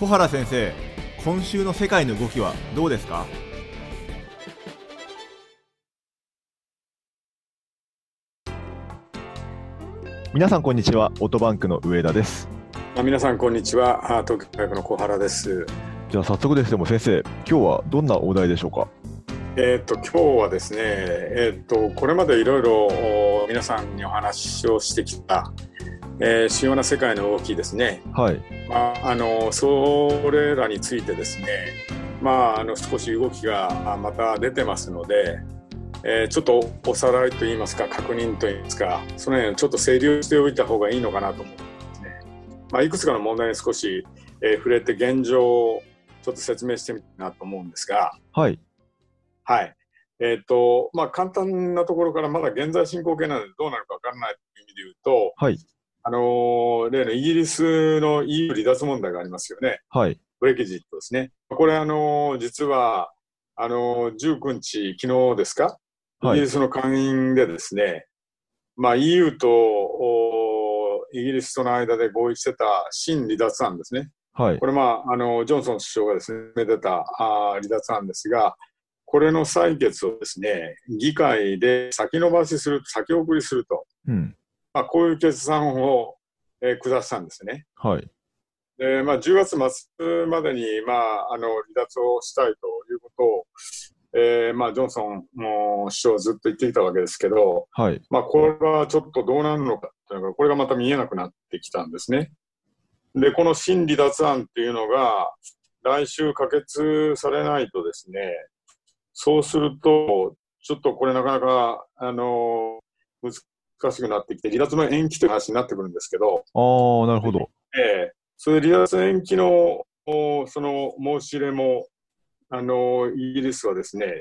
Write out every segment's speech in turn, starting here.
小原先生今週の世界の動きはどうですか？皆さんこんにちはオートバンクの上田です。皆さんこんにちは。東京大学の小原です。じゃあ早速ですけども先生今日はどんなお題でしょうか？えーと、今日はですね、えーと、これまでいろいろ皆さんにお話をしてきた、えー、主要な世界の動きですね、はい。まあ、あのそれらについてですね、まあ、あの少し動きがまた出てますので、えー、ちょっとおさらいといいますか確認といいますかその辺ちょっと整理をしておいた方がいいのかなと思ってですね、まあ、いくつかの問題に少し、えー、触れて現状をちょっと説明してみたいなと思うんですが、はい。はい。えっ、ー、と、まあ、簡単なところからまだ現在進行形なのでどうなるかわからないという意味で言うと、はい。あのー、例のイギリスの EU 離脱問題がありますよね。はい。ブレキジットですね。これ、あのー、実は、あのー、19日、昨日ですか、イギリスの会員でですね、まあ、EU とイギリスとの間で合意してた新離脱案ですね。はい、これ、まあ、あのジョンソン首相がですね、めでたあ離脱案ですが、これの採決をですね、議会で先延ばしする、先送りすると、うん、まあ、こういう決断を、えー、下したんですね。はい。で、まあ、10月末までに、まあ、あの、離脱をしたいということを、えー、まあ、ジョンソンも首相はずっと言ってきたわけですけど、はい。まあ、これはちょっとどうなるのかというのが、これがまた見えなくなってきたんですね。で、この新離脱案っていうのが、来週可決されないとですね、そうすると、ちょっとこれなかなか、あの難しくなってきて、離脱の延期という話になってくるんですけど、ああ、なるほど。ええそれで離脱延期の、その申し入れも、あのイギリスはですね、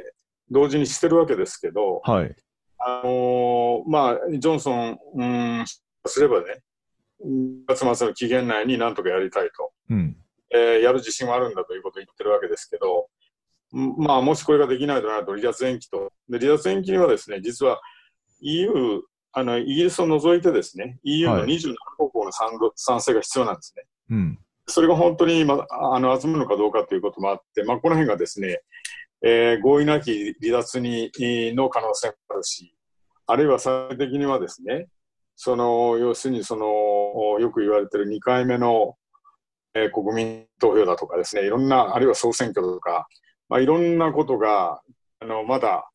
同時にしてるわけですけど、はい。あのまあ、ジョンソン、うん、すればね、月末の期限内になんとかやりたいと、うんえー、やる自信はあるんだということを言ってるわけですけど、まあ、もしこれができないとなると離脱延期と。で、離脱延期にはですね、実は EU、あの、イギリスを除いてですね、EU の27国の賛,、賛成が必要なんですね。うん。それが本当に、まあの、集むのかどうかということもあって、まあ、この辺がですね、えー、合意なき離脱に、の可能性もあるし、あるいは最終的にはですね、その、要するにその、よく言われている2回目の、えー、国民投票だとかですね、いろんな、あるいは総選挙とか、まあ、いろんなことが、あの、まだ、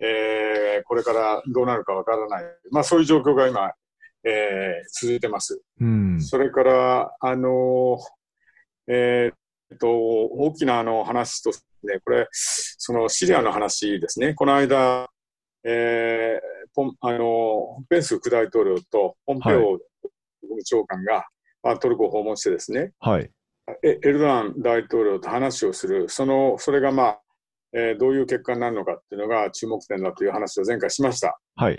えー、これからどうなるかわからない。まあ、そういう状況が今、えー、続いてます。うん、それから、あの、えー、っと、大きなあの話とね、これ、そのシリアの話ですね。この間、えー、ポンあのペンス副大統領とポンペオ国務長官が、まあ、トルコを訪問してですね、はい、エルドアン大統領と話をする、そのそれが、まあえー、どういう結果になるのかっていうのが注目点だという話を前回しました。はい、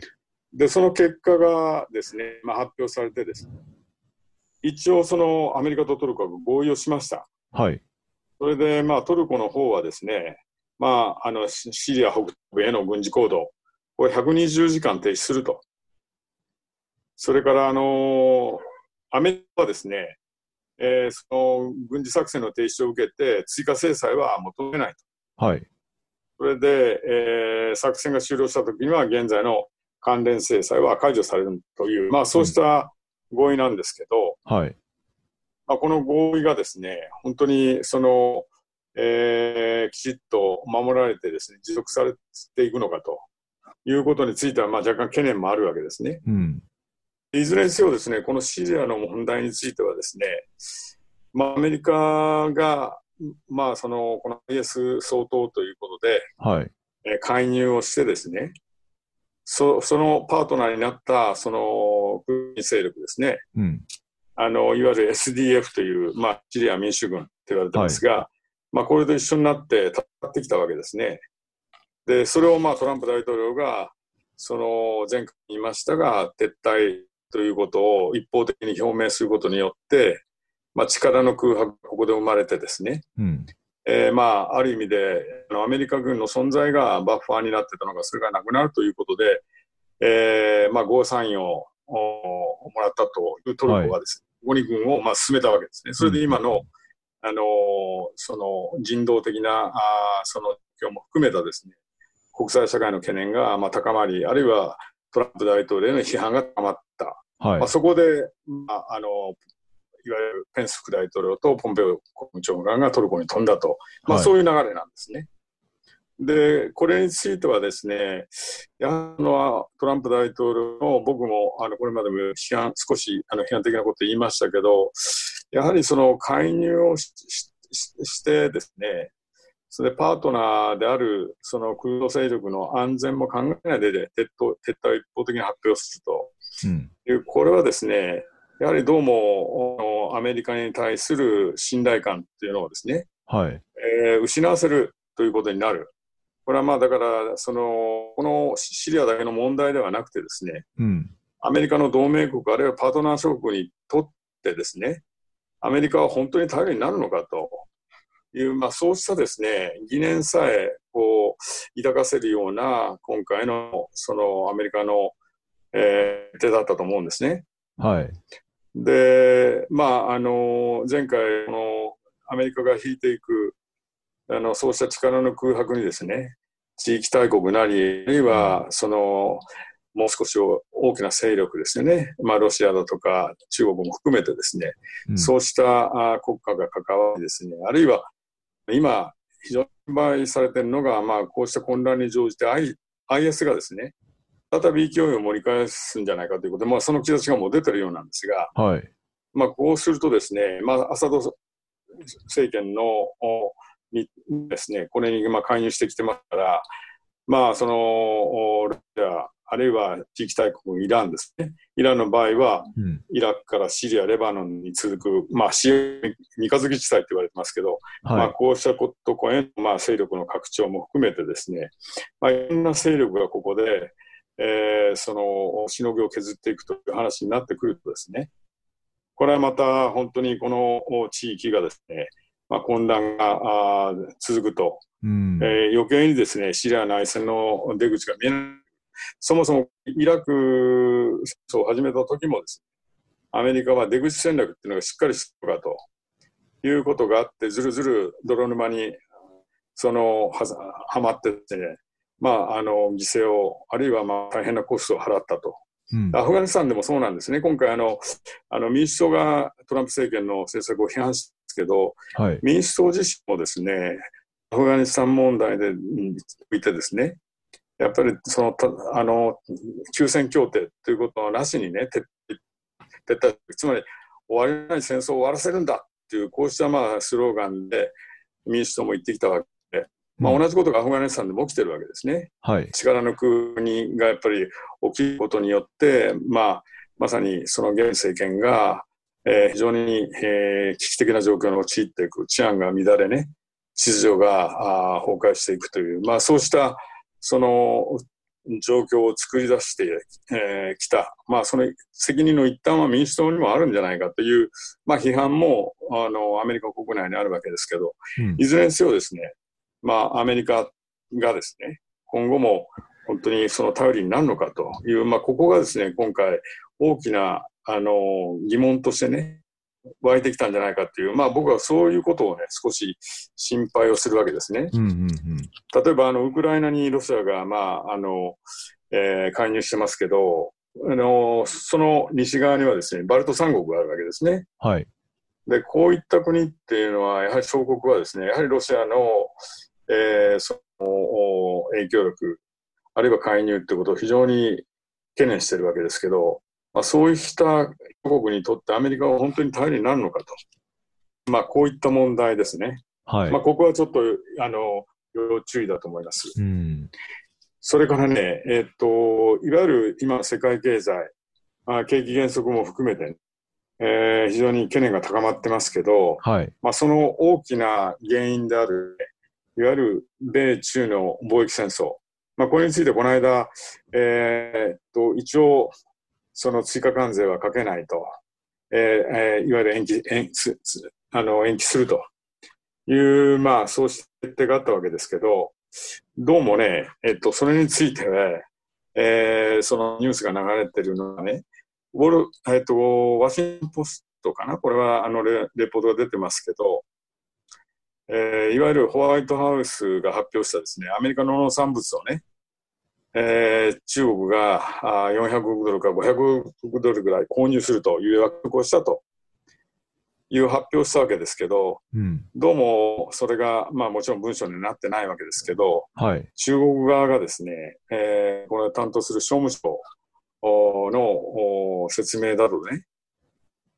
で、その結果がですね、まあ、発表されてですね、一応そのアメリカとトルコが合意をしました。はい、それで、まあ、トルコの方はですね、まあ、あのシリア北部への軍事行動、これ120時間停止すると。それから、あのアメリカはですね、えー、その軍事作戦の停止を受けて追加制裁は求めないと。はい。それで、えー、作戦が終了したときには現在の関連制裁は解除されるという、まあ、そうした合意なんですけど、うん、はい。まあ、この合意がですね、本当にその、えー、きちっと守られてですね、持続されていくのかということについては、まあ、若干懸念もあるわけですね。うん。いずれにせよですね、このシリアの問題についてはですね、まあ、アメリカが、まあ、その、この IS 総統ということで、はい。え介入をしてですね、そそのパートナーになった、その、軍事勢力ですね、うん、あの、いわゆる SDF という、まあ、シリア民主軍と言われてますが、はい、まあ、これと一緒になって戦ってきたわけですね。で、それをまあ、トランプ大統領が、その、前回言いましたが、撤退ということを一方的に表明することによって、まあ、力の空白がここで生まれてですね、うん。えー、まあ、ある意味であのアメリカ軍の存在がバッファーになってたのがそれがなくなるということで、えーまあ、ゴーサインをもらったというトルコはですね、はい、5軍をまあ進めたわけですね。それで今の、あのその人道的なあその状況も含めたですね国際社会の懸念がまあ高まり、あるいはトランプ大統領への批判が高まった。はい、まあ、そこで、まあ、あのいわゆるペンス副大統領とポンペオ国務長官がトルコに飛んだと、まあ、そういう流れなんですね。で、これについてはですね、やはりトランプ大統領の僕もあのこれまでも批判、少しあの批判的なこと言いましたけど、やはりその介入をしてですね、それパートナーであるその空土勢力の安全も考えないで撤退を一方的に発表すると、うん、これはですね、やはりどうもアメリカに対する信頼感っていうのをですね、はいえー、失わせるということになる。これはまあだから、その、このシリアだけの問題ではなくてですね、うん、アメリカの同盟国あるいはパートナー諸国にとってですね、アメリカは本当に頼りになるのかという、まあそうしたですね、疑念さえこう抱かせるような今回のそのアメリカの、えー、手だったと思うんですね。はい。で、まああの、前回のアメリカが引いていくあのそうした力の空白にですね地域大国なりあるいはそのもう少し大きな勢力ですよね、まあ、ロシアだとか中国も含めてですね、うん、そうした国家が関わりですねあるいは今非常に倍されているのが、まあ、こうした混乱に乗じて IS がですね再び勢いを盛り返すんじゃないかということで、まあ、その兆しがもう出てるようなんですが、はい、まあ、こうするとですね、まあ、アサド政権のにですね、これにま介入してきてますから、まあ、その、ロシア、あるいは地域大国イランですね。イランの場合は、うん、イラクからシリア、レバノンに続く、まあ、三日月地帯と言われてますけど、はい、まあ、こうしたことこへの、まあ、勢力の拡張も含めてですね、まあ、いろんな勢力がここで、えー、その、しのぎを削っていくという話になってくるとですね、これはまた本当にこの地域がですね、まあ、混乱が続くと、うん、えー、余計にですねシリア内戦の出口が見えない。そもそもイラク戦争を始めた時もですね、アメリカは出口戦略っていうのがしっかりしてるかと。いうことがあって、ずるずる泥沼にそのははまってですね、まあ、あの犠牲を、あるいはまあ大変なコストを払ったと。うん、アフガニスタンでもそうなんですね、今回あの、あの民主党がトランプ政権の政策を批判しですけど、はい、民主党自身もですね、アフガニスタン問題でいてですね、やっぱりそのあの休戦協定ということなしにね、撤退、つまり終わりない戦争を終わらせるんだっていう、こうしたまあスローガンで民主党も言ってきたわけで、まあ、同じことがアフガニスタンでも起きてるわけですね。はい、力の国がやっぱり起きることによって、まあ、まさにその現政権がえー、非常に、えー、危機的な状況に陥っていく、治安が乱れね、秩序があ崩壊していくという、まあ、そうしたその状況を作り出してき、えー、た、まあ、その責任の一端は民主党にもあるんじゃないかという、まあ、批判もあのアメリカ国内にあるわけですけど、うん、いずれにせよですね、まあ、アメリカがですね、今後も本当にその頼りになるのかという、まあ、ここがですね、今回大きなあの、疑問としてね、湧いてきたんじゃないかっていう、まあ僕はそういうことをね、少し心配をするわけですね。うんうんうん、例えば、あの、ウクライナにロシアが、まあ、あの、えー、介入してますけど、あの、その西側にはですね、バルト三国があるわけですね。はい。で、こういった国っていうのは、やはり小国はですね、やはりロシアの、えー、その影響力、あるいは介入ってことを非常に懸念してるわけですけど、まあ、そうした国にとってアメリカは本当に頼りになるのかと、まあ、こういった問題ですね。はい。まあ、ここはちょっと、あの、要注意だと思います。うん。それからね、えー、っと、いわゆる今、世界経済、あ景気減速も含めて、えー、非常に懸念が高まってますけど、はい。まあ、その大きな原因である、いわゆる米中の貿易戦争、まあ、これについてこの間、えー、っと、一応、その追加関税はかけないと、えーえー、いわゆる延期延あの延期すると。いう、まあ、そうした決定があったわけですけど、どうもね、えっと、それについては、えー、そのニュースが流れてるのはね、ウォルえっと、ワシントンポストかな？これはあのレレポートが出てますけど、えーいわゆるホワイトハウスが発表したですね、アメリカの農産物をね、えー中国があー400億ドルか500億ドルぐらい購入するという約束をしたという発表をしたわけですけど、うん。どうもそれが、まあもちろん文書になってないわけですけど、はい。中国側がですね、えーこれを担当する商務省おのお説明だとね、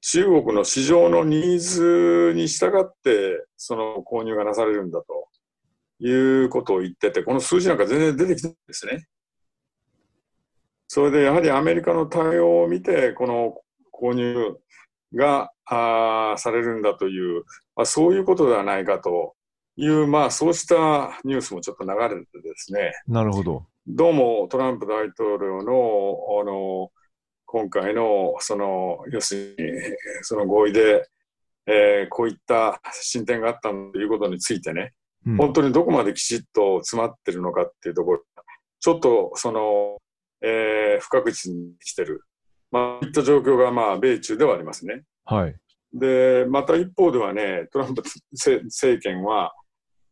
中国の市場のニーズに従って、その購入がなされるんだということを言ってて、この数字なんか全然出てきてないんですね。それでやはりアメリカの対応を見て、この購入があーされるんだという、まあ、そういうことではないかという、まあ、そうしたニュースもちょっと流れてですね、なるほど。どうもトランプ大統領のあの今回のその要するにその合意で、えーこういった進展があったということについてね、うん。本当にどこまできちっと詰まってるのかっていうところ、ちょっとその、えー不確実に来てる、まあ、いった状況がまあ米中ではありますね。はい。で、また一方ではね、トランプ政政権は、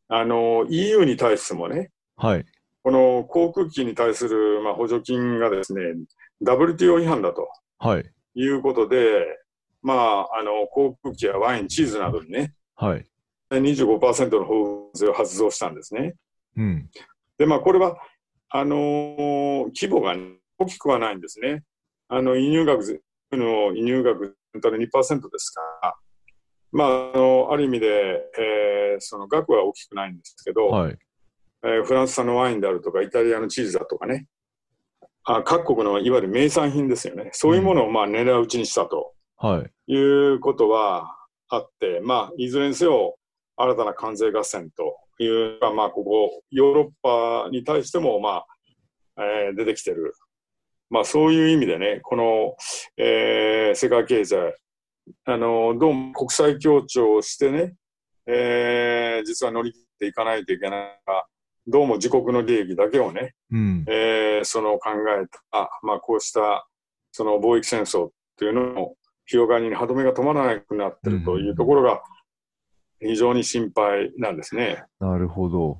あの、EU に対してもね、はい。この航空機に対する、まあ、補助金がですね、WTO 違反だとはい。いうことで、まあ、あの、航空機やワイン、チーズなどにね、はい。25%の法税を発動したんですね。うん。で、まあ、これは、あのー規模が大きくはないんですね。あの、輸入額の輸入額全体の2%ですから、まあ、あの、ある意味で、えーその額は大きくないんですけど、はい。えーフランス産のワインであるとか、イタリアのチーズだとかね、あ各国のいわゆる名産品ですよね。そういうものをまあ狙い撃ちにしたとはい。いうことはあって、まあ、いずれにせよ新たな関税合戦というか、まあ、ここ、ヨーロッパに対しても、まあ、えー出てきてる。まあ、そういう意味でね、この、えー世界経済、あの、どうも国際協調をしてね、えー実は乗り切っていかないといけないが、どうも自国の利益だけをね、うん。えーその考えた、まあ、こうしたその貿易戦争っていうのの広がりに歯止めが止まらなくなってるというところが非常に心配なんですね。なるほど。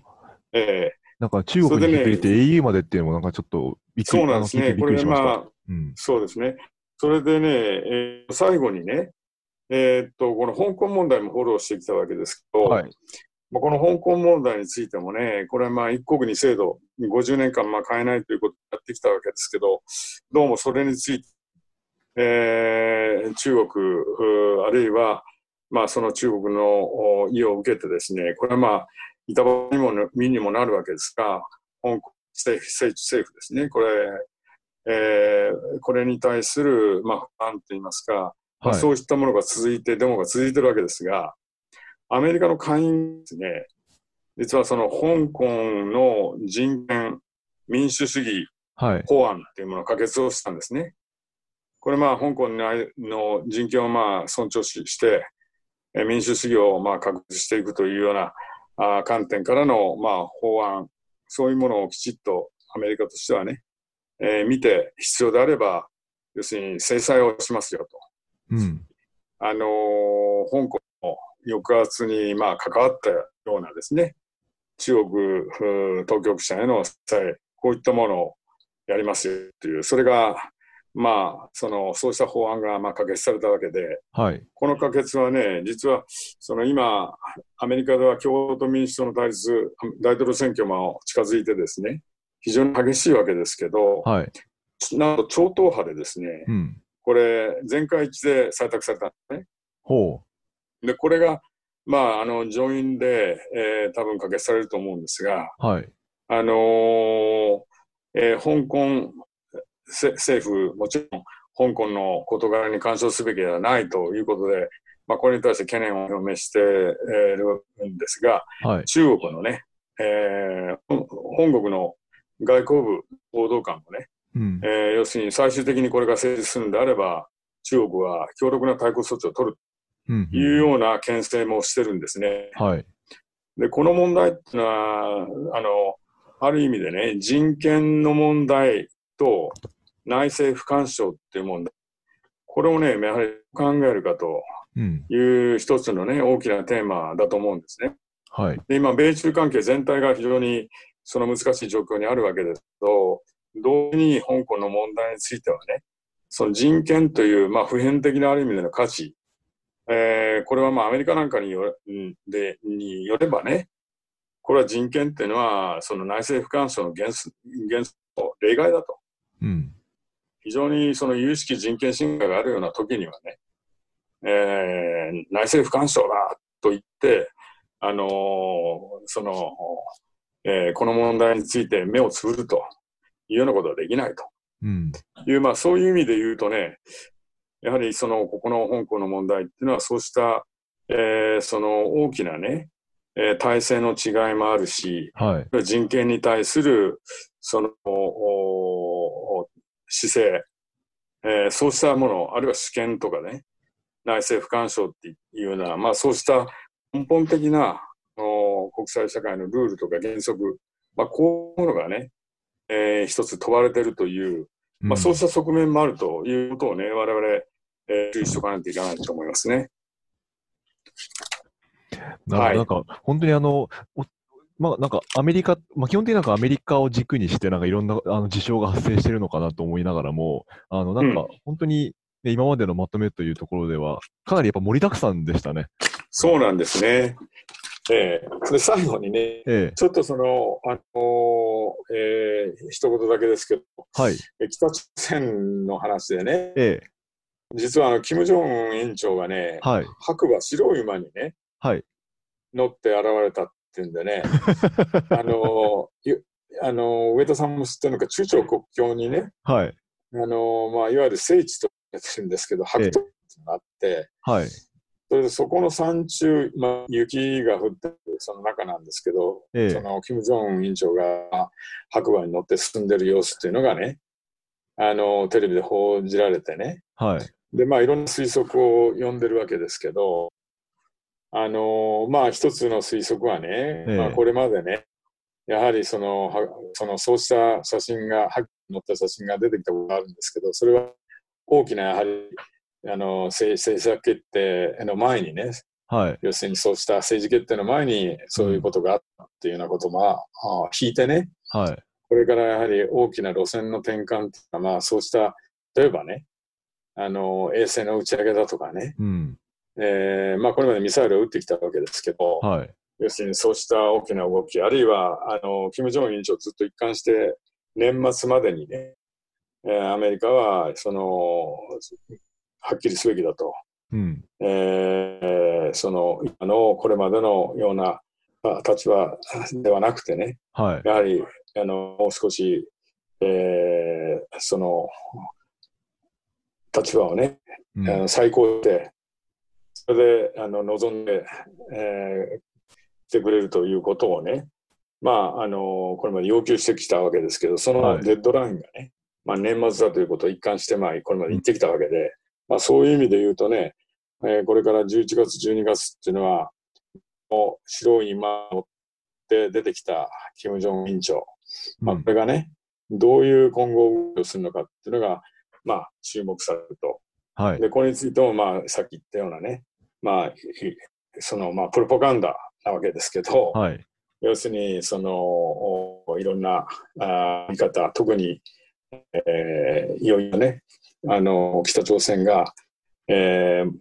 えなんか中国に引っ入れて au までっていうのもなんかちょっとびっーくりそうなんですね。これまうん。そうですね。それでね、えー最後にね、えーっと、この香港問題もフォローしてきたわけですけど、はい。まあこの香港問題についてもね、これはまあ一国二制度、50年間まあ変えないということをやってきたわけですけど、どうもそれについて、えー中国、あるいは、まあその中国のお意を受けてですね、これはまあ、板場にも身にもなるわけですが、香港政府政政府ですね、これ、えーこれに対する、まあ、不安といいますか、まあ、はい。そういったものが続いて、デモが続いてるわけですが、アメリカの下院ですね、実はその香港の人権、民主主義はい。法案っていうものを可決をしたんですね。これまあ、香港の人権をまあ尊重しして、え民主主義をまあ確立していくというようなあー観点からのまあ法案、そういうものをきちっとアメリカとしてはね、えー見て必要であれば、要するに制裁をしますよと。うん。あのー香港の抑圧にまあ関わったようなですね、中国当局者への制裁、こういったものをやりますよという、それが、まあ、その、そうした法案がまあ可決されたわけで、はい。この可決はね、実は、その今、アメリカでは共和党民主党の対立、大統領選挙も近づいてですね、非常に激しいわけですけど、はい。なんと超党派でですね、うん。これ、全会一致で採択されたんですね。ほで、これが、まあ、あの、上院で、えー多分可決されると思うんですが、う。はい。あのーえー香港せ政府、もちろん、香港の事柄に干渉すべきではないということで、まあ、これに対して懸念を表明してえーるんですが、はい。中国のね、えーほ本国の外交部報道官もね、うんえ。ー要するに最終的にこれが成立するんであれば、中国は強力な対抗措置を取るいうような牽制もしてるんですね。はい。で、この問題っていうのは、あの、ある意味でね、人権の問題と内政不干渉っていう問題、これをね、やはり考えるかとうん。いう一つのね、大きなテーマだと思うんですね。はい。で今、米中関係全体が非常にその難しい状況にあるわけですけど、同時に香港の問題についてはね、その人権という、まあ、普遍的なある意味での価値、えーこれはまあアメリカなんかによんでによればね、これは人権っていうのは、その内政不干渉の原則原則の例外だと。うん。非常にその有識人権侵害があるような時にはね、えー内政不干渉だと言って、あのーその、えーこの問題について目をつぶるというようなことはできないとうん。いう、まあそういう意味で言うとね、やはりその、ここの香港の問題っていうのはそうした、えーその大きなね、えー体制の違いもあるし、はい。人権に対するそのおお姿勢、えーそうしたもの、あるいは主権とかね、内政不干渉っていうような、まあ、そうした根本的なお国際社会のルールとか原則、まあ、こういうものがね、えー一つ問われているという、まあ、そうした側面もあるということをね、我々、えー注意しかないといけないと思いますね。なるほどなんか、本当にあの、おまあ、なんかアメリカ、まあ、基本的になんかアメリカを軸にして、なんかいろんなあの事象が発生してるのかなと思いながらも、あの、なんか本当に、ね今までのまとめというところでは、かなりやっぱ盛りだくさんでしたね。そうなんですね。えーで最後にね、えちょっとその、あのーえー一言だけですけど、え。はい。え北朝鮮の話でね、ええ。実はあの、金正恩委員長がね、はい。白馬白い馬にね、はい。乗って現れたっていうんでね、あのあのー上田さんも知ってるのか、中朝国境にね、はい。あのーまあ、いわゆる聖地と言われてるんですけど、白島っていうのがあって、はい。それでそこの山中、まあ、雪が降ってるその中なんですけど、ええその金正恩委員長が白馬に乗って進んでる様子っていうのがね、あのテレビで報じられてね、はい。でまあいろんな推測を読んでるわけですけど、あのまあ一つの推測はね、ええまあこれまでね、やはりそのはそのそうした写真が、白馬に乗った写真が出てきたことがあるんですけど、それは大きなやはりあの政政策決定の前にね、はい。要するにそうした政治決定の前にそういうことがあったっていうようなことを、まあ、あ引いてね、はい。これからやはり大きな路線の転換っていうのは、まあ、そうした、例えばね、あの、衛星の打ち上げだとかね、うん。えーまあ、これまでミサイルを撃ってきたわけですけど、はい。要するにそうした大きな動き、あるいは、あの、金正恩委員長ずっと一貫して、年末までにね、えーアメリカは、その、はっきりすべきだと。うん。えーその今のこれまでのようなあ立場ではなくてね、はい。やはりあのもう少し、えーその立場をね、うん。あの再考して、それであの望んで、えー来てくれるということをね、まあ、あのこれまで要求してきたわけですけど、そはい。のデッドラインがね、まあ、年末だということを一貫して、まあ、これまで言ってきたわけで、まあ、そういう意味で言うとね、えーこれから11月、12月っていうのは、もう白い馬を乗って出てきた金正恩委員長、まあ、これがね、どういう今後をするのかっていうのが、まあ、注目されると。はい。で、これについても、まあ、さっき言ったようなね、まあ、いその、まあ、プロパガンダなわけですけど、はい。要するに、その、おいろんなあー見方、特に、えーいよいよね、あの、北朝鮮が、えー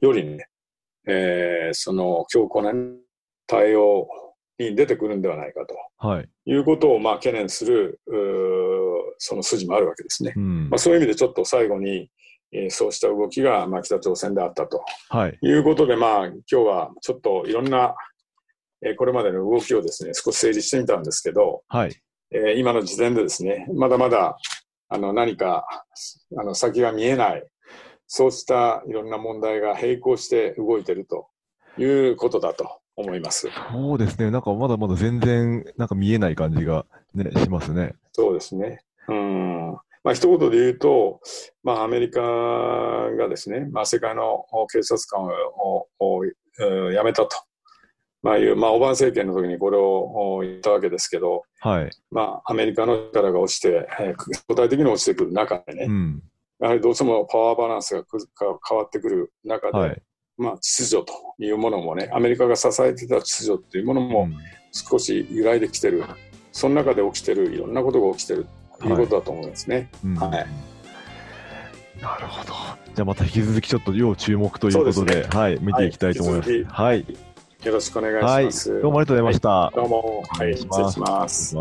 よりね、えーその強硬な対応に出てくるんではないかとはい。いうことを、まあ、懸念する、その筋もあるわけですね。うんまあ、。そういう意味でちょっと最後に、えーそうした動きが、まあ、北朝鮮であったとはい。いうことで、まあ、今日はちょっといろんな、えーこれまでの動きをですね、少し整理してみたんですけど、はい。えー今の時点でですね、まだまだあの何かあの先が見えない、そうしたいろんな問題が並行して動いているということだと思います。そうですね。なんかまだまだ全然、なんか見えない感じがね、しますね。そうですね。うん。まあ、一言で言うと、まあ、アメリカがですね、まあ、世界の警察官をを辞めたと。まあ、いう、まあ、オバマ政権の時にこれをお言ったわけですけど、はい。まあ、アメリカの力が落ちて、えー具体的に落ちてくる中でね、うん。やはりどうしてもパワーバランスが変わってくる中で、はい。まあ、秩序というものもね、アメリカが支えてた秩序っていうものも少し揺らいできてる、その中で起きてる、いろんなことが起きてるということだと思いますね。はい、はいなるほど。じゃあまた引き続きちょっと要注目ということで、でね、はい、見ていきたいと思います。はい。よろしくお願いします。はい、どうもありがとうございました。どうも、はい。失礼します。